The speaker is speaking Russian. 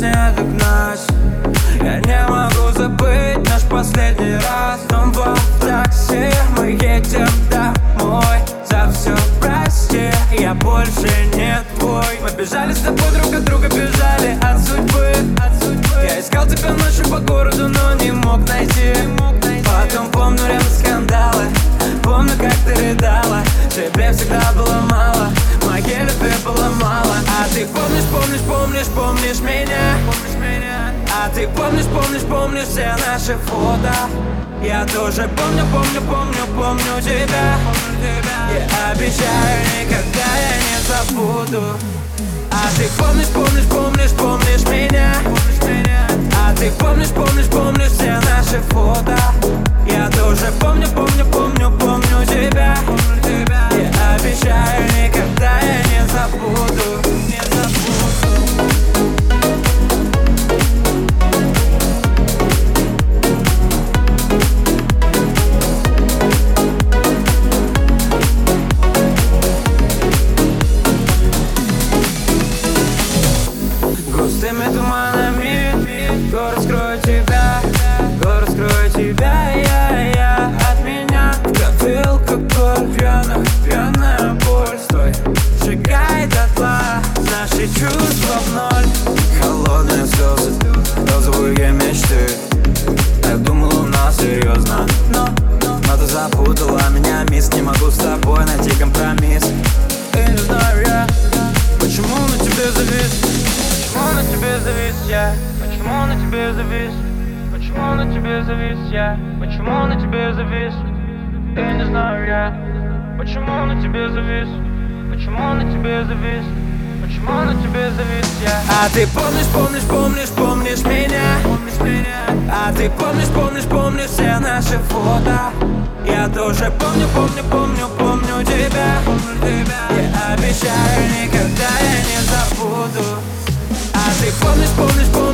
I look haga ты помнишь, помнишь, помнишь все наши фото? Я тоже помню, помню, помню, помню тебя. Я обещаю, никогда я не забуду. А ты помнишь, помнишь, помнишь, помнишь меня? А ты помнишь, помнишь, помнишь туманами. Город скроет тебя? Город скроет тебя? Я, я. От меня Кофе, алкоголь Пьяных, пьяная боль. Стой, сжигает дотла Наши чувства в ноль Холодные слезы Розовые мечты. Я думал у нас серьезно. Но, но, но ты запутала меня, мисс Не могу с тобой завис? Почему на тебе завис я? Почему на тебе завис? Я не знаю я Почему на тебе завис? Почему на тебе завис? Почему на тебе завис я? А ты помнишь, помнишь, помнишь, помнишь меня? Помнишь меня? А ты помнишь, помнишь, помнишь все наши фото? Я тоже помню, помню, помню, помню тебя, помню тебя. Я обещаю, никогда я не забуду а ты помнишь, помнишь, помнишь, помнишь